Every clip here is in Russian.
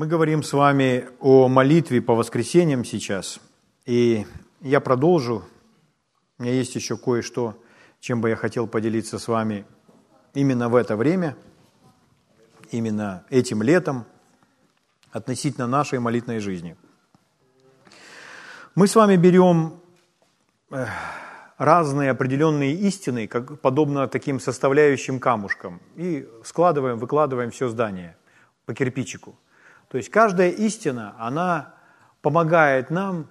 Мы говорим с вами о молитве по воскресеньям сейчас, и я продолжу. У меня есть еще кое-что, чем бы я хотел поделиться с вами именно в это время, именно этим летом, относительно нашей молитвенной жизни. Мы с вами берем э, разные определенные истины, как, подобно таким составляющим камушкам, и складываем, выкладываем все здание по кирпичику – то есть каждая истина, она помогает нам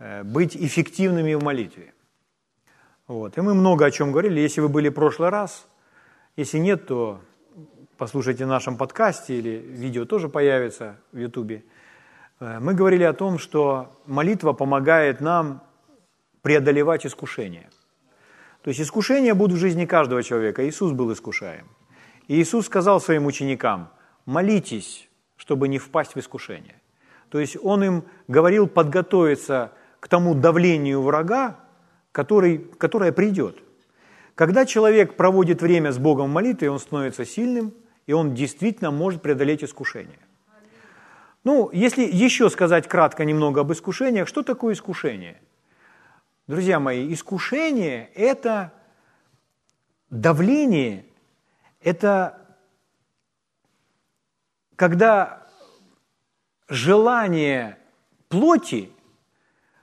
э, быть эффективными в молитве. Вот. И мы много о чем говорили. Если вы были в прошлый раз, если нет, то послушайте в нашем подкасте или видео тоже появится в Ютубе. Э, мы говорили о том, что молитва помогает нам преодолевать искушения. То есть искушения будут в жизни каждого человека. Иисус был искушаем. И Иисус сказал своим ученикам, молитесь, чтобы не впасть в искушение. То есть он им говорил подготовиться к тому давлению врага, который, которое придет. Когда человек проводит время с Богом в молитве, он становится сильным, и он действительно может преодолеть искушение. Ну, если еще сказать кратко немного об искушениях, что такое искушение? Друзья мои, искушение – это давление, это когда желание плоти,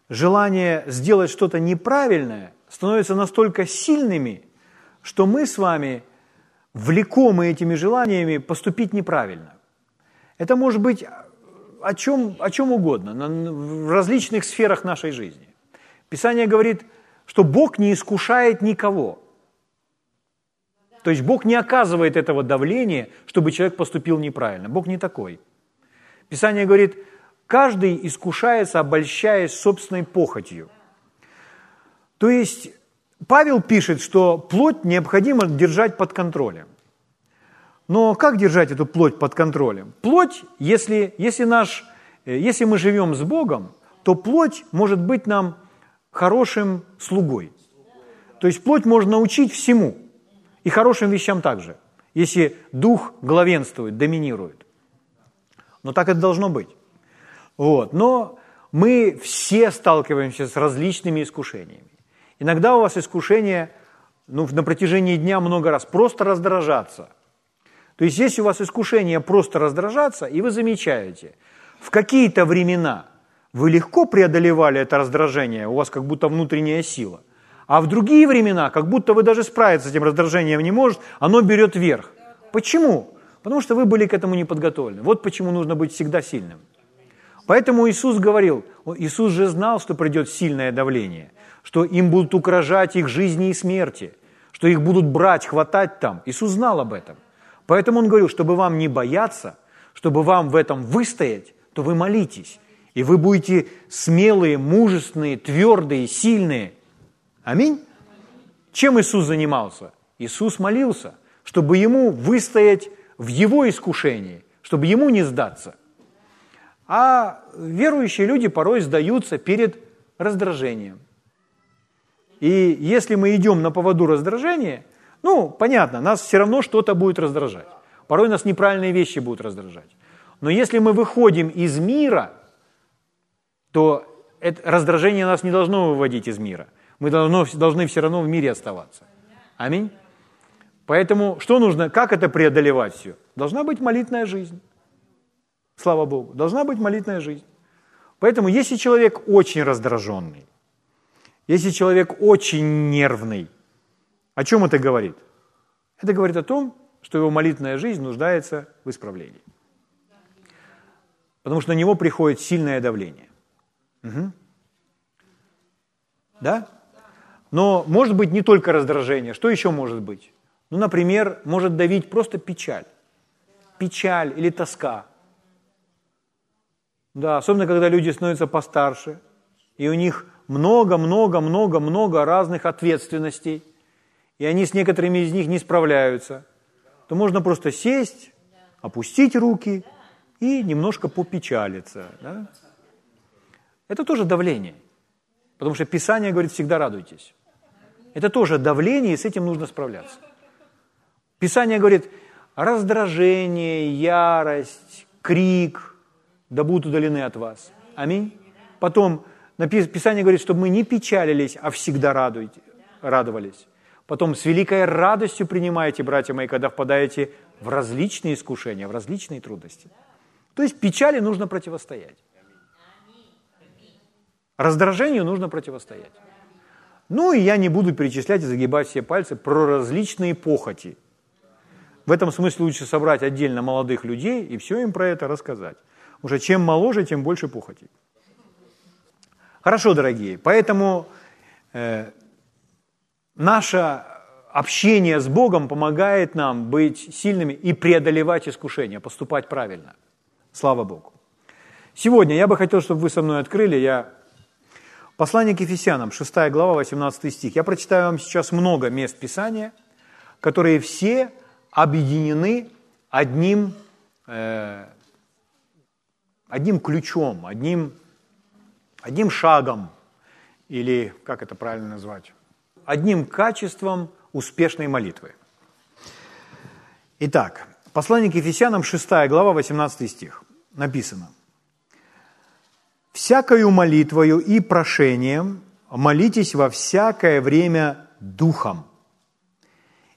желание сделать что-то неправильное становятся настолько сильными, что мы с вами, влекомы этими желаниями, поступить неправильно. Это может быть о чем, о чем угодно, в различных сферах нашей жизни. Писание говорит, что Бог не искушает никого. То есть Бог не оказывает этого давления, чтобы человек поступил неправильно. Бог не такой. Писание говорит, каждый искушается, обольщаясь собственной похотью. То есть Павел пишет, что плоть необходимо держать под контролем. Но как держать эту плоть под контролем? Плоть, если, если, наш, если мы живем с Богом, то плоть может быть нам хорошим слугой. То есть плоть можно научить всему – и хорошим вещам также, если дух главенствует, доминирует. Но так это должно быть. Вот. Но мы все сталкиваемся с различными искушениями. Иногда у вас искушение ну, на протяжении дня много раз просто раздражаться. То есть если у вас искушение просто раздражаться, и вы замечаете, в какие-то времена вы легко преодолевали это раздражение, у вас как будто внутренняя сила – а в другие времена, как будто вы даже справиться с этим раздражением не можете, оно берет верх. Почему? Потому что вы были к этому не подготовлены. Вот почему нужно быть всегда сильным. Поэтому Иисус говорил, Иисус же знал, что придет сильное давление, что им будут угрожать их жизни и смерти, что их будут брать, хватать там. Иисус знал об этом. Поэтому Он говорил, чтобы вам не бояться, чтобы вам в этом выстоять, то вы молитесь. И вы будете смелые, мужественные, твердые, сильные – Аминь. Чем Иисус занимался? Иисус молился, чтобы ему выстоять в его искушении, чтобы ему не сдаться. А верующие люди порой сдаются перед раздражением. И если мы идем на поводу раздражения, ну, понятно, нас все равно что-то будет раздражать. Порой нас неправильные вещи будут раздражать. Но если мы выходим из мира, то это раздражение нас не должно выводить из мира – мы должны, должны все равно в мире оставаться. Аминь. Поэтому что нужно, как это преодолевать все? Должна быть молитная жизнь. Слава Богу, должна быть молитная жизнь. Поэтому если человек очень раздраженный, если человек очень нервный, о чем это говорит? Это говорит о том, что его молитная жизнь нуждается в исправлении. Потому что на него приходит сильное давление. Угу. Да? Но может быть не только раздражение. Что еще может быть? Ну, например, может давить просто печаль. Печаль или тоска. Да, особенно когда люди становятся постарше, и у них много-много-много-много разных ответственностей, и они с некоторыми из них не справляются, то можно просто сесть, опустить руки и немножко попечалиться. Да? Это тоже давление. Потому что Писание говорит, всегда радуйтесь. Это тоже давление, и с этим нужно справляться. Писание говорит, раздражение, ярость, крик, да будут удалены от вас. Аминь. Потом Писание говорит, чтобы мы не печалились, а всегда радовались. Потом с великой радостью принимаете, братья мои, когда впадаете в различные искушения, в различные трудности. То есть печали нужно противостоять. Раздражению нужно противостоять. Ну и я не буду перечислять и загибать все пальцы про различные похоти. В этом смысле лучше собрать отдельно молодых людей и все им про это рассказать. Уже чем моложе, тем больше похотей. Хорошо, дорогие, поэтому э, наше общение с Богом помогает нам быть сильными и преодолевать искушения, поступать правильно. Слава Богу. Сегодня я бы хотел, чтобы вы со мной открыли, я Послание к Ефесянам, 6 глава, 18 стих. Я прочитаю вам сейчас много мест Писания, которые все объединены одним, э, одним ключом, одним, одним шагом, или как это правильно назвать, одним качеством успешной молитвы. Итак, послание к Ефесянам, 6 глава, 18 стих. Написано. «Всякою молитвою и прошением молитесь во всякое время Духом,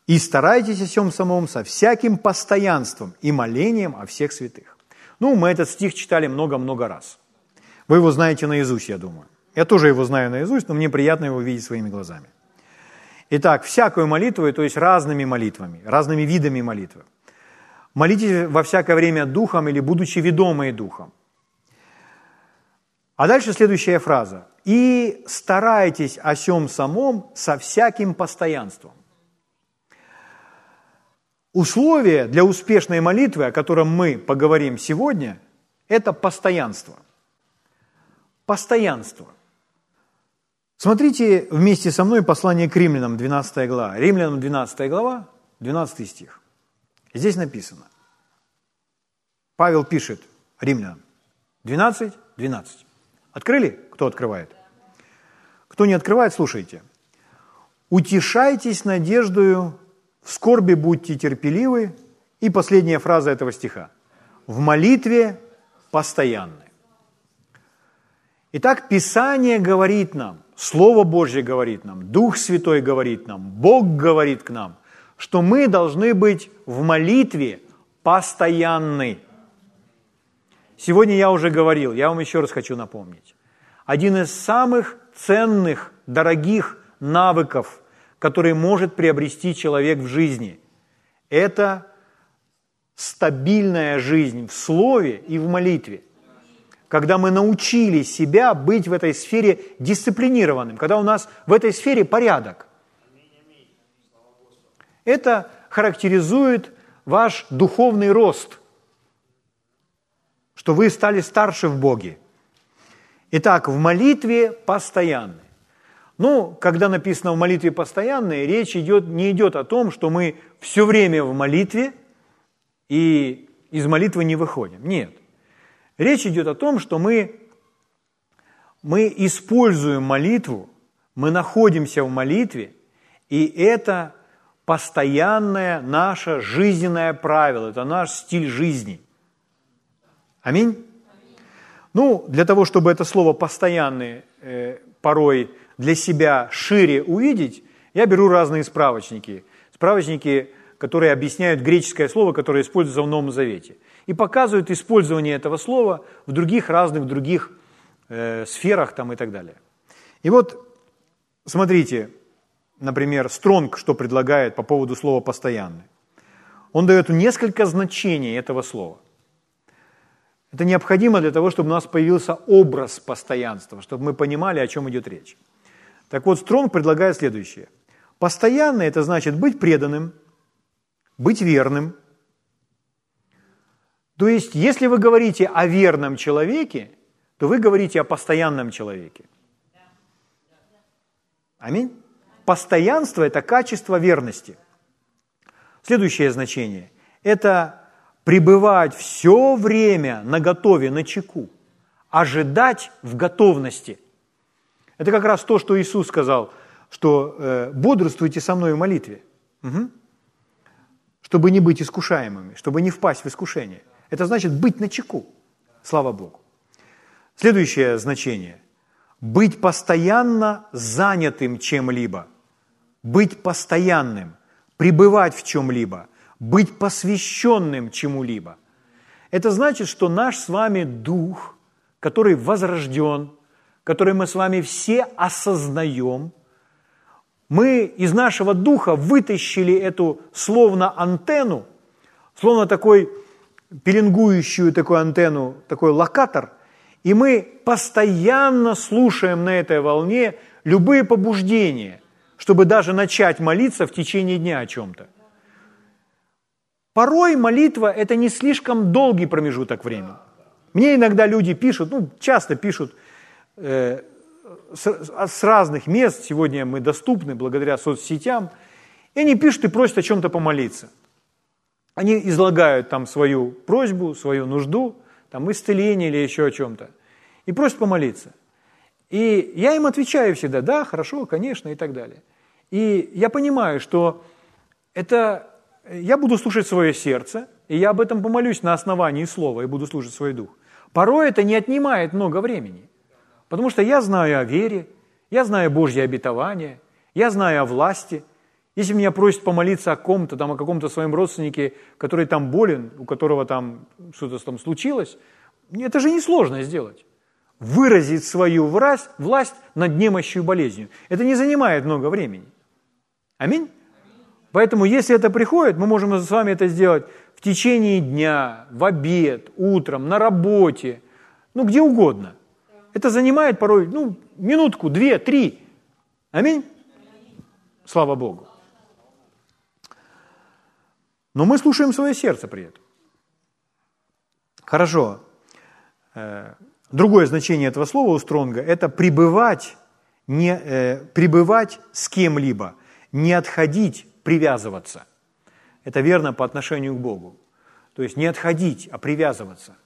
и старайтесь о всем самом со всяким постоянством и молением о всех святых». Ну, мы этот стих читали много-много раз. Вы его знаете наизусть, я думаю. Я тоже его знаю наизусть, но мне приятно его видеть своими глазами. Итак, всякую молитву, то есть разными молитвами, разными видами молитвы. Молитесь во всякое время духом или будучи ведомые духом. А дальше следующая фраза. «И старайтесь о сем самом со всяким постоянством». Условие для успешной молитвы, о котором мы поговорим сегодня, это постоянство. Постоянство. Смотрите вместе со мной послание к римлянам, 12 глава. Римлянам 12 глава, 12 стих. Здесь написано. Павел пишет римлянам. 12, 12. Открыли? Кто открывает? Кто не открывает, слушайте. «Утешайтесь надеждою, в скорби будьте терпеливы». И последняя фраза этого стиха. «В молитве постоянны». Итак, Писание говорит нам, Слово Божье говорит нам, Дух Святой говорит нам, Бог говорит к нам, что мы должны быть в молитве постоянны. Сегодня я уже говорил, я вам еще раз хочу напомнить. Один из самых ценных, дорогих навыков, который может приобрести человек в жизни, это стабильная жизнь в слове и в молитве когда мы научили себя быть в этой сфере дисциплинированным, когда у нас в этой сфере порядок. Это характеризует ваш духовный рост, что вы стали старше в Боге. Итак, в молитве постоянной. Ну, когда написано в молитве постоянной, речь идет, не идет о том, что мы все время в молитве и из молитвы не выходим. Нет. Речь идет о том, что мы, мы используем молитву, мы находимся в молитве, и это постоянное наше жизненное правило, это наш стиль жизни. Аминь? Ну, для того, чтобы это слово «постоянный» э, порой для себя шире увидеть, я беру разные справочники. Справочники, которые объясняют греческое слово, которое используется в Новом Завете – и показывают использование этого слова в других разных других э, сферах там и так далее. И вот смотрите, например, Стронг, что предлагает по поводу слова «постоянный». Он дает несколько значений этого слова. Это необходимо для того, чтобы у нас появился образ постоянства, чтобы мы понимали, о чем идет речь. Так вот, Стронг предлагает следующее. Постоянный – это значит быть преданным, быть верным – то есть, если вы говорите о верном человеке, то вы говорите о постоянном человеке. Аминь. Постоянство – это качество верности. Следующее значение – это пребывать все время на готове, на чеку, ожидать в готовности. Это как раз то, что Иисус сказал, что э, бодрствуйте со мной в молитве, угу. чтобы не быть искушаемыми, чтобы не впасть в искушение – это значит быть на чеку, Слава Богу. Следующее значение. Быть постоянно занятым чем-либо. Быть постоянным. Пребывать в чем-либо. Быть посвященным чему-либо. Это значит, что наш с вами дух, который возрожден, который мы с вами все осознаем, мы из нашего духа вытащили эту словно антенну, словно такой пеленгующую такую антенну, такой локатор, и мы постоянно слушаем на этой волне любые побуждения, чтобы даже начать молиться в течение дня о чем-то. Порой молитва – это не слишком долгий промежуток времени. Мне иногда люди пишут, ну, часто пишут э, с, с разных мест, сегодня мы доступны благодаря соцсетям, и они пишут и просят о чем-то помолиться. Они излагают там свою просьбу, свою нужду, там исцеление или еще о чем-то, и просят помолиться. И я им отвечаю всегда, да, хорошо, конечно, и так далее. И я понимаю, что это я буду слушать свое сердце, и я об этом помолюсь на основании слова, и буду слушать свой дух. Порой это не отнимает много времени, потому что я знаю о вере, я знаю Божье обетование, я знаю о власти. Если меня просят помолиться о ком-то, там, о каком-то своем родственнике, который там болен, у которого там что-то там случилось, это же несложно сделать. Выразить свою власть, власть над немощью и болезнью. Это не занимает много времени. Аминь? Поэтому, если это приходит, мы можем с вами это сделать в течение дня, в обед, утром, на работе, ну, где угодно. Это занимает порой, ну, минутку, две, три. Аминь? Слава Богу. Но мы слушаем свое сердце при этом. Хорошо. Э, другое значение этого слова у Стронга – это пребывать, не, э, пребывать с кем-либо, не отходить привязываться. Это верно по отношению к Богу. То есть не отходить, а привязываться.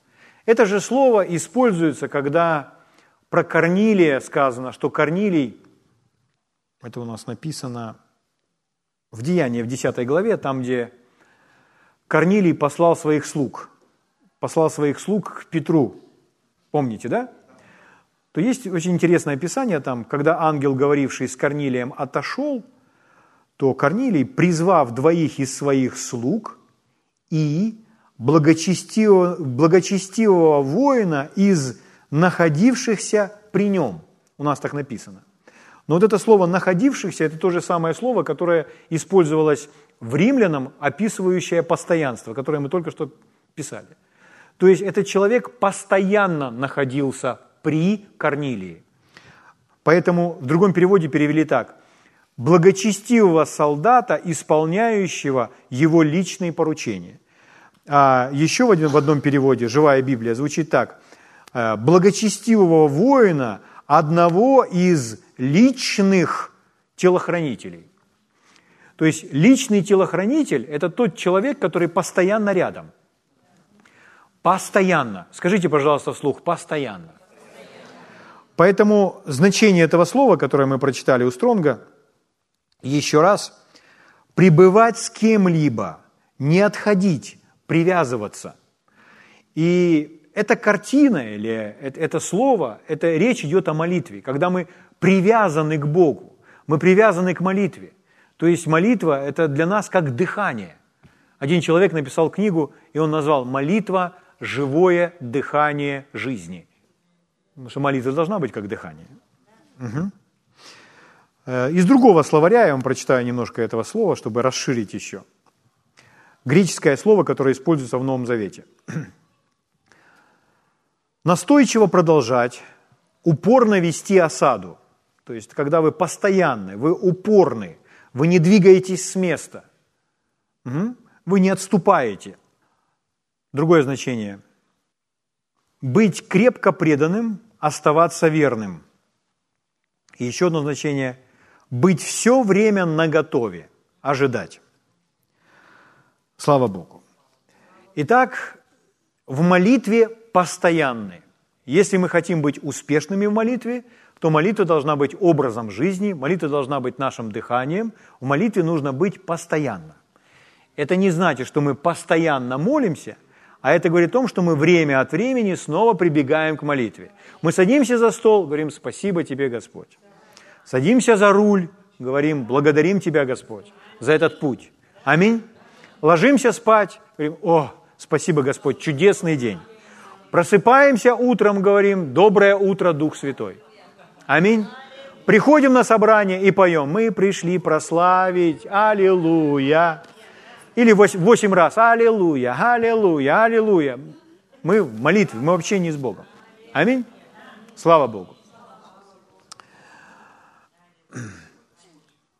Это же слово используется, когда про Корнилия сказано, что Корнилий, это у нас написано в Деянии, в 10 главе, там, где Корнилий послал своих слуг, послал своих слуг к Петру. Помните, да? То есть очень интересное описание там, когда ангел, говоривший с Корнилием, отошел – то Корнилий, призвав двоих из своих слуг и благочестивого, благочестивого воина из находившихся при нем. У нас так написано. Но вот это слово «находившихся» – это то же самое слово, которое использовалось в римлянам, описывающее постоянство, которое мы только что писали. То есть этот человек постоянно находился при Корнилии. Поэтому в другом переводе перевели так благочестивого солдата, исполняющего его личные поручения. А еще в, один, в одном переводе, живая Библия, звучит так. «Э, благочестивого воина, одного из личных телохранителей. То есть личный телохранитель – это тот человек, который постоянно рядом. Постоянно. Скажите, пожалуйста, вслух, постоянно. Поэтому значение этого слова, которое мы прочитали у Стронга – еще раз, пребывать с кем-либо, не отходить, привязываться. И эта картина или это слово, это речь идет о молитве, когда мы привязаны к Богу, мы привязаны к молитве. То есть молитва – это для нас как дыхание. Один человек написал книгу, и он назвал «Молитва – живое дыхание жизни». Потому что молитва должна быть как дыхание. Угу. Э, из другого словаря я вам прочитаю немножко этого слова, чтобы расширить еще. Греческое слово, которое используется в Новом Завете. Настойчиво продолжать, упорно вести осаду. То есть, когда вы постоянны, вы упорны, вы не двигаетесь с места, вы не отступаете. Другое значение. Быть крепко преданным, оставаться верным. И еще одно значение – быть все время наготове, ожидать. Слава Богу. Итак, в молитве постоянны. Если мы хотим быть успешными в молитве, то молитва должна быть образом жизни, молитва должна быть нашим дыханием, в молитве нужно быть постоянно. Это не значит, что мы постоянно молимся, а это говорит о том, что мы время от времени снова прибегаем к молитве. Мы садимся за стол, говорим «Спасибо тебе, Господь». Садимся за руль, говорим «Благодарим тебя, Господь, за этот путь». Аминь. Ложимся спать, говорим «О, спасибо, Господь, чудесный день». Просыпаемся утром, говорим «Доброе утро, Дух Святой». Аминь. Приходим на собрание и поем «Мы пришли прославить, аллилуйя». Или восемь раз «Аллилуйя, аллилуйя, аллилуйя». Мы в молитве, мы вообще не с Богом. Аминь. Слава Богу.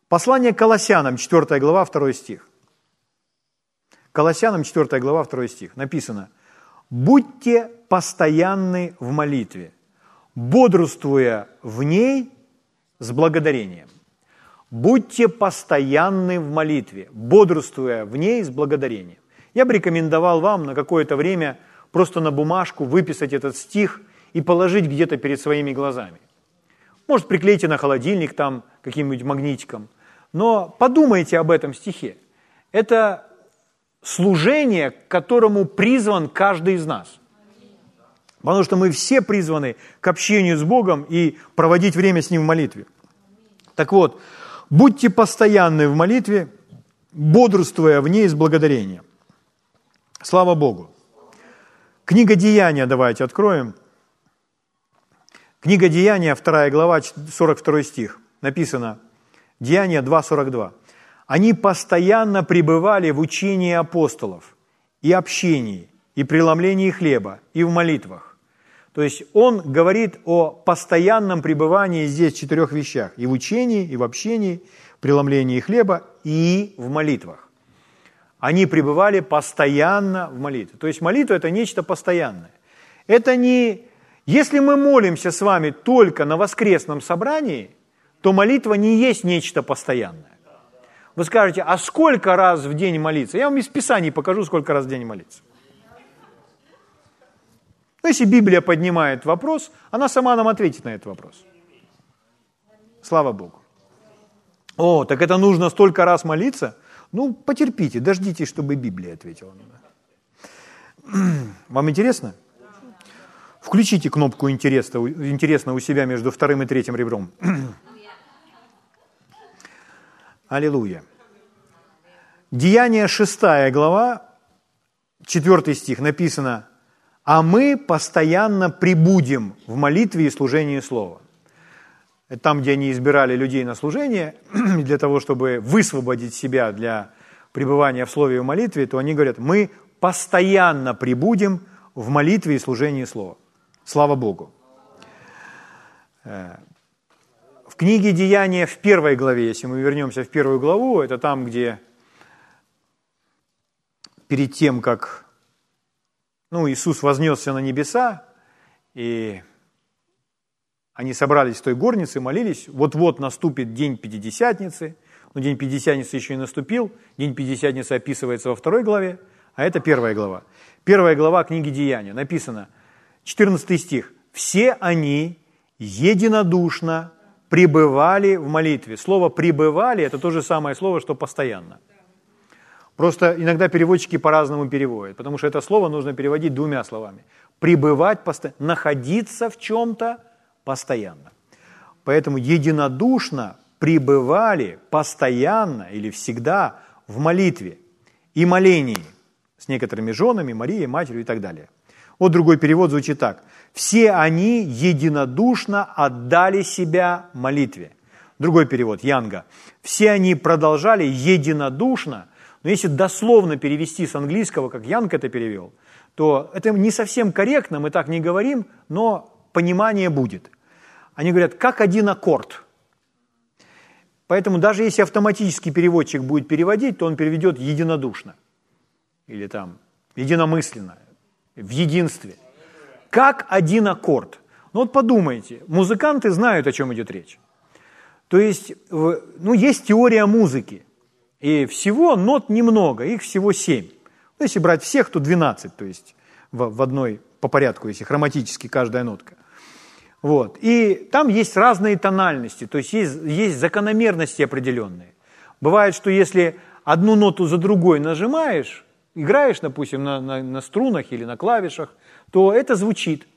Послание к Колоссянам, 4 глава, 2 стих. Колоссянам, 4 глава, 2 стих. Написано, «Будьте постоянны в молитве, бодрствуя в ней с благодарением». Будьте постоянны в молитве, бодрствуя в ней с благодарением. Я бы рекомендовал вам на какое-то время просто на бумажку выписать этот стих и положить где-то перед своими глазами. Может, приклейте на холодильник там каким-нибудь магнитиком. Но подумайте об этом стихе. Это служение, к которому призван каждый из нас. Потому что мы все призваны к общению с Богом и проводить время с Ним в молитве. Так вот, Будьте постоянны в молитве, бодрствуя в ней с благодарением. Слава Богу. Книга Деяния давайте откроем. Книга Деяния, 2 глава, 42 стих. Написано, Деяния 2.42. Они постоянно пребывали в учении апостолов и общении, и преломлении хлеба, и в молитвах. То есть он говорит о постоянном пребывании здесь в четырех вещах. И в учении, и в общении, преломлении хлеба, и в молитвах. Они пребывали постоянно в молитве. То есть молитва – это нечто постоянное. Это не... Если мы молимся с вами только на воскресном собрании, то молитва не есть нечто постоянное. Вы скажете, а сколько раз в день молиться? Я вам из Писаний покажу, сколько раз в день молиться. Но если Библия поднимает вопрос, она сама нам ответит на этот вопрос. Слава Богу. О, так это нужно столько раз молиться? Ну, потерпите, дождитесь, чтобы Библия ответила. Вам интересно? Включите кнопку интересно, интересно у себя между вторым и третьим ребром. Аллилуйя. Деяние 6 глава, 4 стих написано, а мы постоянно прибудем в молитве и служении Слова. Там, где они избирали людей на служение, для того, чтобы высвободить себя для пребывания в Слове и в молитве, то они говорят, мы постоянно прибудем в молитве и служении Слова. Слава Богу. Э, в книге Деяния в первой главе, если мы вернемся в первую главу, это там, где перед тем, как ну, Иисус вознесся на небеса, и они собрались в той горнице, молились. Вот-вот наступит день Пятидесятницы, но день Пятидесятницы еще не наступил. День Пятидесятницы описывается во второй главе, а это первая глава. Первая глава книги Деяния. Написано, 14 стих. «Все они единодушно пребывали в молитве». Слово «пребывали» – это то же самое слово, что «постоянно». Просто иногда переводчики по-разному переводят, потому что это слово нужно переводить двумя словами. Пребывать постоянно, находиться в чем-то постоянно. Поэтому единодушно пребывали постоянно или всегда в молитве и молении с некоторыми женами, Марией, матерью и так далее. Вот другой перевод звучит так. Все они единодушно отдали себя молитве. Другой перевод, Янга. Все они продолжали единодушно но если дословно перевести с английского, как Янг это перевел, то это не совсем корректно, мы так не говорим, но понимание будет. Они говорят, как один аккорд. Поэтому даже если автоматический переводчик будет переводить, то он переведет единодушно. Или там единомысленно, в единстве. Как один аккорд. Ну вот подумайте, музыканты знают, о чем идет речь. То есть, ну, есть теория музыки – и всего нот немного, их всего семь. Ну, если брать всех, то 12, то есть в, в одной по порядку, если хроматически каждая нотка. Вот. И там есть разные тональности, то есть есть, есть закономерности определенные. Бывает, что если одну ноту за другой нажимаешь, играешь, допустим, на, на, на струнах или на клавишах, то это звучит.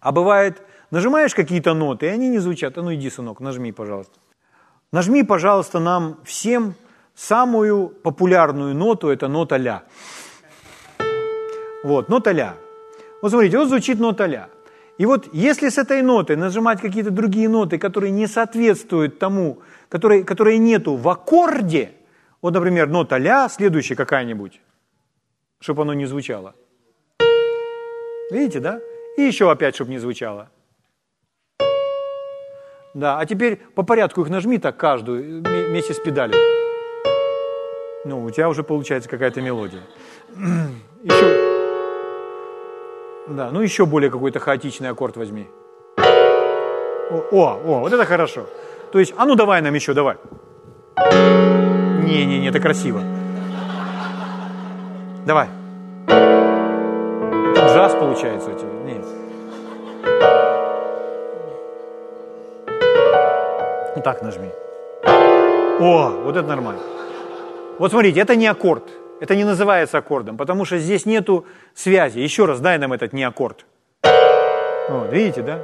А бывает, нажимаешь какие-то ноты, и они не звучат. А ну иди, сынок, нажми, пожалуйста. Нажми, пожалуйста, нам всем самую популярную ноту, это нота ля. Вот, нота ля. Вот смотрите, вот звучит нота ля. И вот если с этой нотой нажимать какие-то другие ноты, которые не соответствуют тому, которые, которые нету в аккорде, вот, например, нота ля, следующая какая-нибудь, чтобы оно не звучало. Видите, да? И еще опять, чтобы не звучало. Да, а теперь по порядку их нажми так каждую вместе с педалью. Ну, у тебя уже получается какая-то мелодия. Еще, да, ну еще более какой-то хаотичный аккорд возьми. О, о, о, вот это хорошо. То есть, а ну давай нам еще, давай. Не-не-не, это красиво. Давай. Джаз получается у тебя. Нет. Вот так нажми. О, вот это нормально. Вот смотрите, это не аккорд. Это не называется аккордом, потому что здесь нету связи. Еще раз, дай нам этот не аккорд. Вот, видите, да?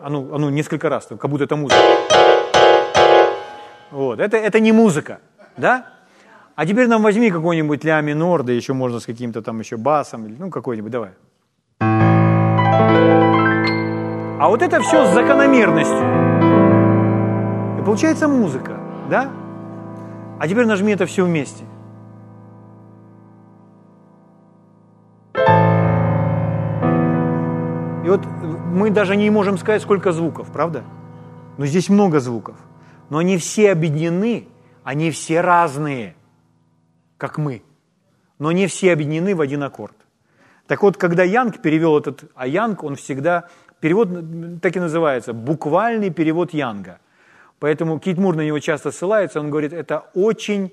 А ну, а ну несколько раз, как будто это музыка. Вот, это, это не музыка, да? А теперь нам возьми какой-нибудь ля минор, да еще можно с каким-то там еще басом, ну какой-нибудь, давай. А вот это все с закономерностью. И получается музыка, да? А теперь нажми это все вместе. И вот мы даже не можем сказать, сколько звуков, правда? Но здесь много звуков. Но они все объединены, они все разные, как мы. Но они все объединены в один аккорд. Так вот, когда Янг перевел этот, а Янг, он всегда, перевод так и называется, буквальный перевод Янга – Поэтому Кит Мур на него часто ссылается, он говорит, это очень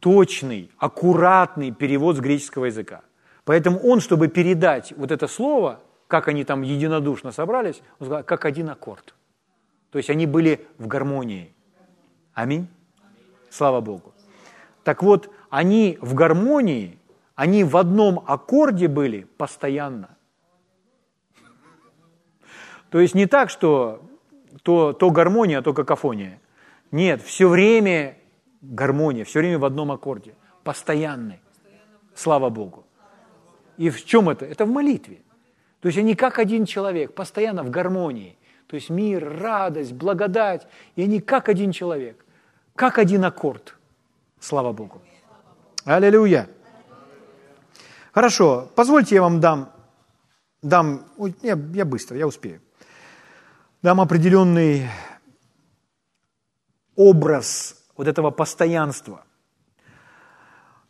точный, аккуратный перевод с греческого языка. Поэтому он, чтобы передать вот это слово, как они там единодушно собрались, он сказал, как один аккорд. То есть они были в гармонии. Аминь. Слава Богу. Так вот, они в гармонии, они в одном аккорде были постоянно. То есть не так, что то, то гармония, а то какофония. Нет, все время гармония, все время в одном аккорде, постоянный. Слава Богу. И в чем это? Это в молитве. То есть они как один человек, постоянно в гармонии. То есть мир, радость, благодать. И они как один человек, как один аккорд. Слава Богу. Аллилуйя. Хорошо, позвольте я вам дам, дам я, я быстро, я успею дам определенный образ вот этого постоянства.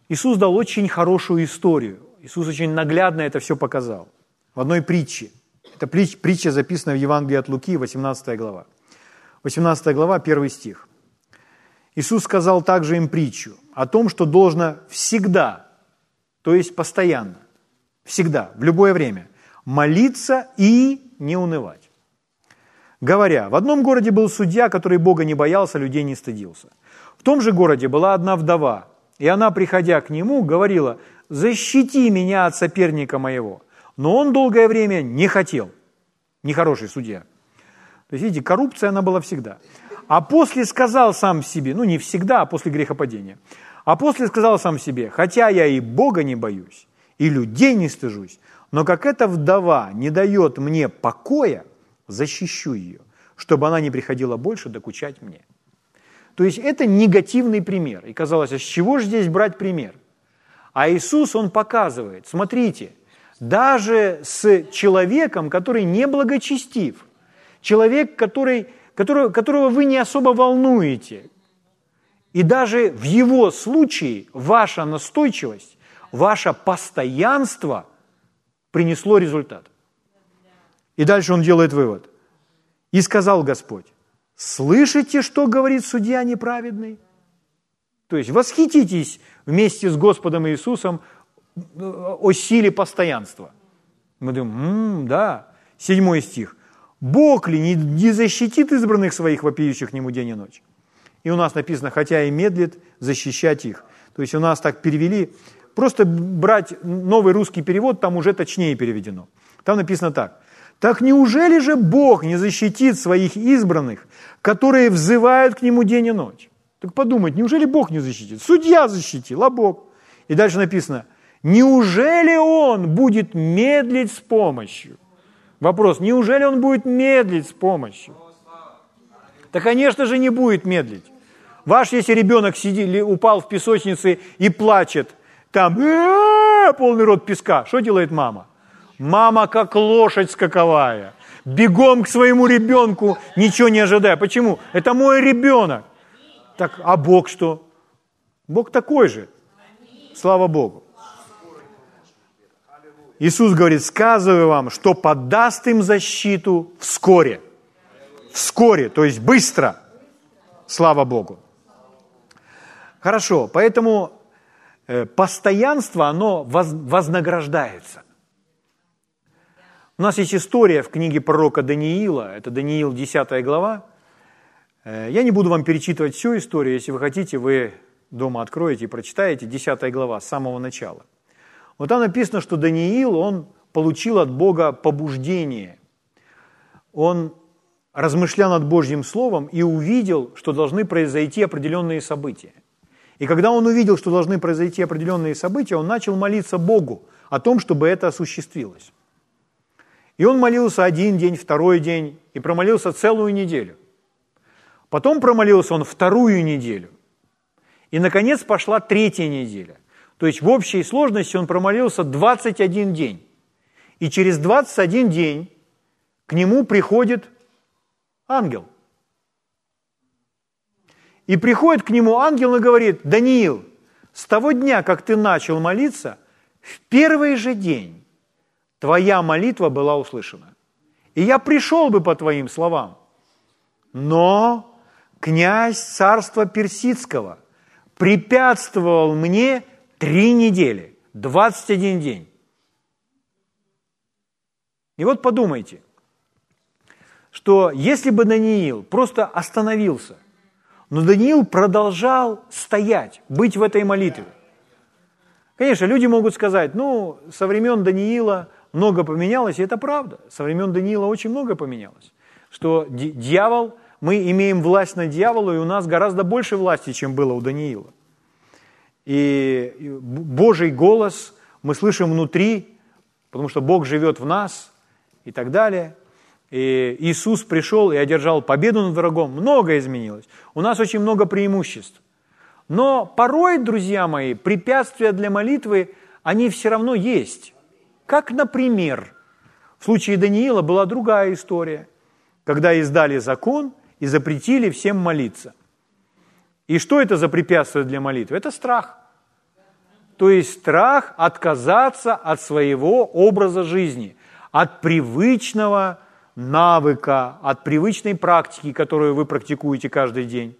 Иисус дал очень хорошую историю. Иисус очень наглядно это все показал. В одной притче. Эта притча записана в Евангелии от Луки, 18 глава. 18 глава, 1 стих. Иисус сказал также им притчу о том, что должно всегда, то есть постоянно, всегда, в любое время, молиться и не унывать говоря, в одном городе был судья, который Бога не боялся, людей не стыдился. В том же городе была одна вдова, и она, приходя к нему, говорила, «Защити меня от соперника моего». Но он долгое время не хотел. Нехороший судья. То есть, видите, коррупция, она была всегда. А после сказал сам себе, ну не всегда, а после грехопадения, а после сказал сам себе, хотя я и Бога не боюсь, и людей не стыжусь, но как эта вдова не дает мне покоя, защищу ее, чтобы она не приходила больше докучать мне. То есть это негативный пример. И казалось, а с чего же здесь брать пример? А Иисус, Он показывает, смотрите, даже с человеком, который не благочестив, человек, который, которого, которого вы не особо волнуете, и даже в его случае ваша настойчивость, ваше постоянство принесло результат. И дальше он делает вывод. И сказал Господь, слышите, что говорит судья неправедный? То есть восхититесь вместе с Господом Иисусом э, о силе постоянства. Мы думаем, м-м, да, седьмой стих. Бог ли не, защитит избранных своих, вопиющих к Нему день и ночь? И у нас написано, хотя и медлит защищать их. То есть у нас так перевели. Просто брать новый русский перевод, там уже точнее переведено. Там написано так. Так неужели же Бог не защитит своих избранных, которые взывают к Нему день и ночь? Так подумать, неужели Бог не защитит? Судья защитил, а Бог. И дальше написано, неужели Он будет медлить с помощью? Вопрос, неужели Он будет медлить с помощью? Да, конечно же, не будет медлить. Ваш, если ребенок сидит, упал в песочнице и плачет, там полный рот песка, что делает мама? Мама как лошадь скаковая, бегом к своему ребенку, ничего не ожидая. Почему? Это мой ребенок. Так, а Бог что? Бог такой же. Слава Богу. Иисус говорит, сказываю вам, что подаст им защиту вскоре. Вскоре, то есть быстро. Слава Богу. Хорошо, поэтому э, постоянство, оно вознаграждается. У нас есть история в книге пророка Даниила, это Даниил 10 глава. Э, я не буду вам перечитывать всю историю, если вы хотите, вы дома откроете и прочитаете 10 глава с самого начала. Вот там написано, что Даниил, он получил от Бога побуждение. Он размышлял над Божьим Словом и увидел, что должны произойти определенные события. И когда он увидел, что должны произойти определенные события, он начал молиться Богу о том, чтобы это осуществилось. И он молился один день, второй день, и промолился целую неделю. Потом промолился он вторую неделю. И, наконец, пошла третья неделя. То есть в общей сложности он промолился 21 день. И через 21 день к нему приходит ангел. И приходит к нему ангел и говорит, Даниил, с того дня, как ты начал молиться, в первый же день твоя молитва была услышана. И я пришел бы по твоим словам. Но князь царства Персидского препятствовал мне три недели, 21 день. И вот подумайте, что если бы Даниил просто остановился, но Даниил продолжал стоять, быть в этой молитве. Конечно, люди могут сказать, ну, со времен Даниила много поменялось, и это правда. Со времен Даниила очень много поменялось. Что дьявол, мы имеем власть над дьяволом, и у нас гораздо больше власти, чем было у Даниила. И Божий голос мы слышим внутри, потому что Бог живет в нас и так далее. И Иисус пришел и одержал победу над врагом. Многое изменилось. У нас очень много преимуществ. Но порой, друзья мои, препятствия для молитвы, они все равно есть. Как, например, в случае Даниила была другая история, когда издали закон и запретили всем молиться. И что это за препятствие для молитвы? Это страх. То есть страх отказаться от своего образа жизни, от привычного навыка, от привычной практики, которую вы практикуете каждый день.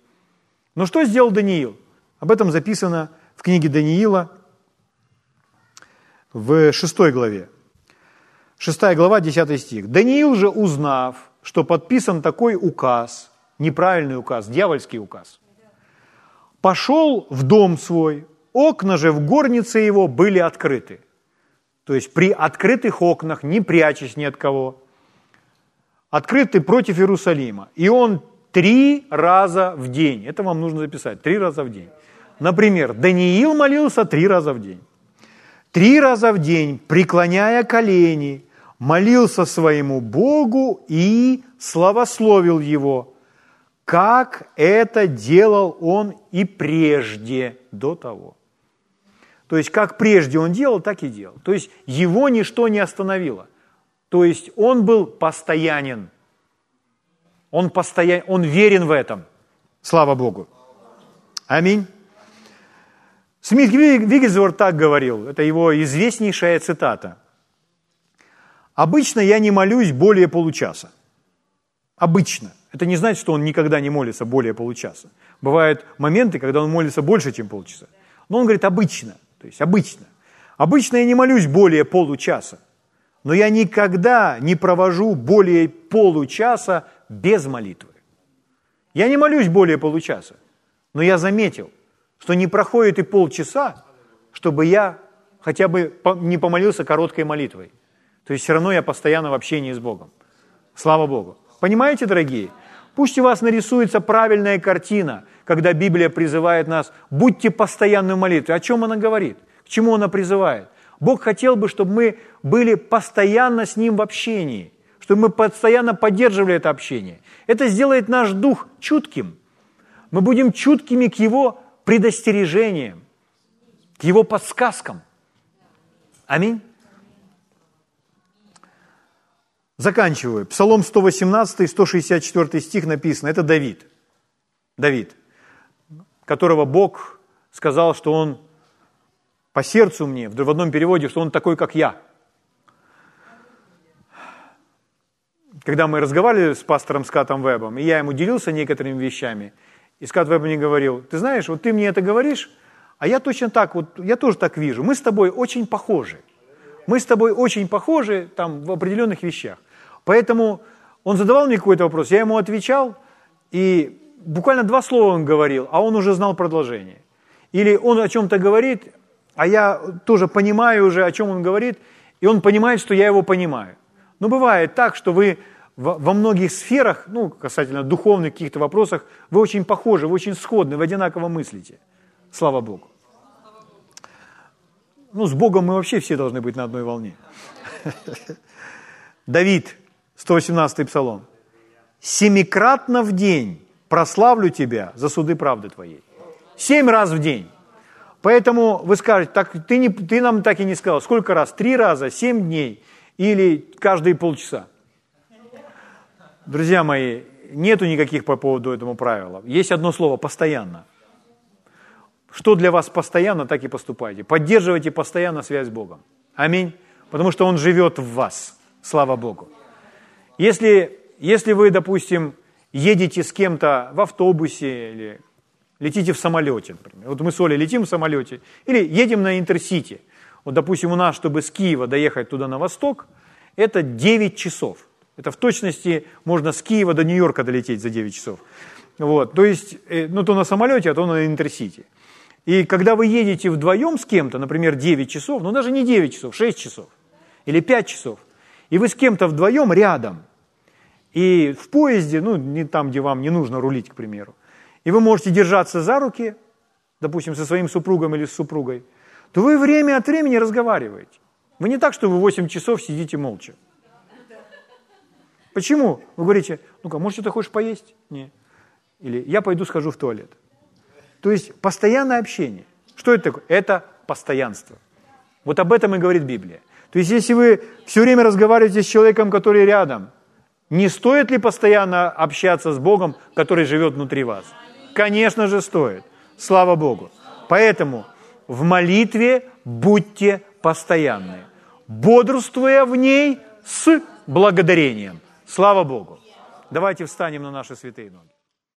Но что сделал Даниил? Об этом записано в книге Даниила – в 6 главе. 6 глава, 10 стих. «Даниил же, узнав, что подписан такой указ, неправильный указ, дьявольский указ, пошел в дом свой, окна же в горнице его были открыты». То есть при открытых окнах, не прячась ни от кого, открыты против Иерусалима. И он три раза в день, это вам нужно записать, три раза в день. Например, Даниил молился три раза в день три раза в день, преклоняя колени, молился своему Богу и славословил Его, как это делал он и прежде до того. То есть, как прежде он делал, так и делал. То есть, его ничто не остановило. То есть, он был постоянен. Он, постоян, он верен в этом. Слава Богу. Аминь. Смит Вигельсворт так говорил, это его известнейшая цитата. «Обычно я не молюсь более получаса». Обычно. Это не значит, что он никогда не молится более получаса. Бывают моменты, когда он молится больше, чем полчаса. Но он говорит обычно, то есть обычно. Обычно я не молюсь более получаса, но я никогда не провожу более получаса без молитвы. Я не молюсь более получаса, но я заметил – что не проходит и полчаса, чтобы я хотя бы не помолился короткой молитвой. То есть все равно я постоянно в общении с Богом. Слава Богу. Понимаете, дорогие? Пусть у вас нарисуется правильная картина, когда Библия призывает нас, будьте постоянны в. О чем она говорит? К чему она призывает? Бог хотел бы, чтобы мы были постоянно с Ним в общении, чтобы мы постоянно поддерживали это общение. Это сделает наш дух чутким. Мы будем чуткими к Его предостережениям, к Его подсказкам. Аминь. Заканчиваю. Псалом 118, 164 стих написано. Это Давид. Давид, которого Бог сказал, что он по сердцу мне, в одном переводе, что он такой, как я. Когда мы разговаривали с пастором Скатом Вебом, и я ему делился некоторыми вещами, и Скат Веб мне говорил, ты знаешь, вот ты мне это говоришь, а я точно так, вот я тоже так вижу. Мы с тобой очень похожи. Мы с тобой очень похожи там в определенных вещах. Поэтому он задавал мне какой-то вопрос, я ему отвечал, и буквально два слова он говорил, а он уже знал продолжение. Или он о чем-то говорит, а я тоже понимаю уже, о чем он говорит, и он понимает, что я его понимаю. Но бывает так, что вы во многих сферах, ну, касательно духовных каких-то вопросах, вы очень похожи, вы очень сходны, вы одинаково мыслите. Слава Богу. Ну, с Богом мы вообще все должны быть на одной волне. Давид, 118 псалом. «Семикратно в день прославлю тебя за суды правды твоей». Семь раз в день. Поэтому вы скажете, так ты, не, ты нам так и не сказал, сколько раз? Три раза, семь дней или каждые полчаса? Друзья мои, нету никаких по поводу этому правила. Есть одно слово – постоянно. Что для вас постоянно, так и поступайте. Поддерживайте постоянно связь с Богом. Аминь. Потому что Он живет в вас. Слава Богу. Если, если вы, допустим, едете с кем-то в автобусе или летите в самолете, например. Вот мы с Олей летим в самолете или едем на Интерсити. Вот, допустим, у нас, чтобы с Киева доехать туда на восток, это 9 часов. Это в точности можно с Киева до Нью-Йорка долететь за 9 часов. Вот, то есть, э, ну, то на самолете, а то на Интерсити. И когда вы едете вдвоем с кем-то, например, 9 часов, ну даже не 9 часов, 6 часов или 5 часов, и вы с кем-то вдвоем рядом, и в поезде, ну не там, где вам не нужно рулить, к примеру, и вы можете держаться за руки, допустим, со своим супругом или с супругой, то вы время от времени разговариваете. Вы не так, что вы 8 часов сидите молча. Почему? Вы говорите, ну-ка, может, ты хочешь поесть? Нет. Или я пойду схожу в туалет. То есть постоянное общение. Что это такое? Это постоянство. Вот об этом и говорит Библия. То есть если вы все время разговариваете с человеком, который рядом, не стоит ли постоянно общаться с Богом, который живет внутри вас? Конечно же стоит. Слава Богу. Поэтому в молитве будьте постоянны, бодрствуя в ней с благодарением. Слава Богу. Давайте встанем на наши святые ноги.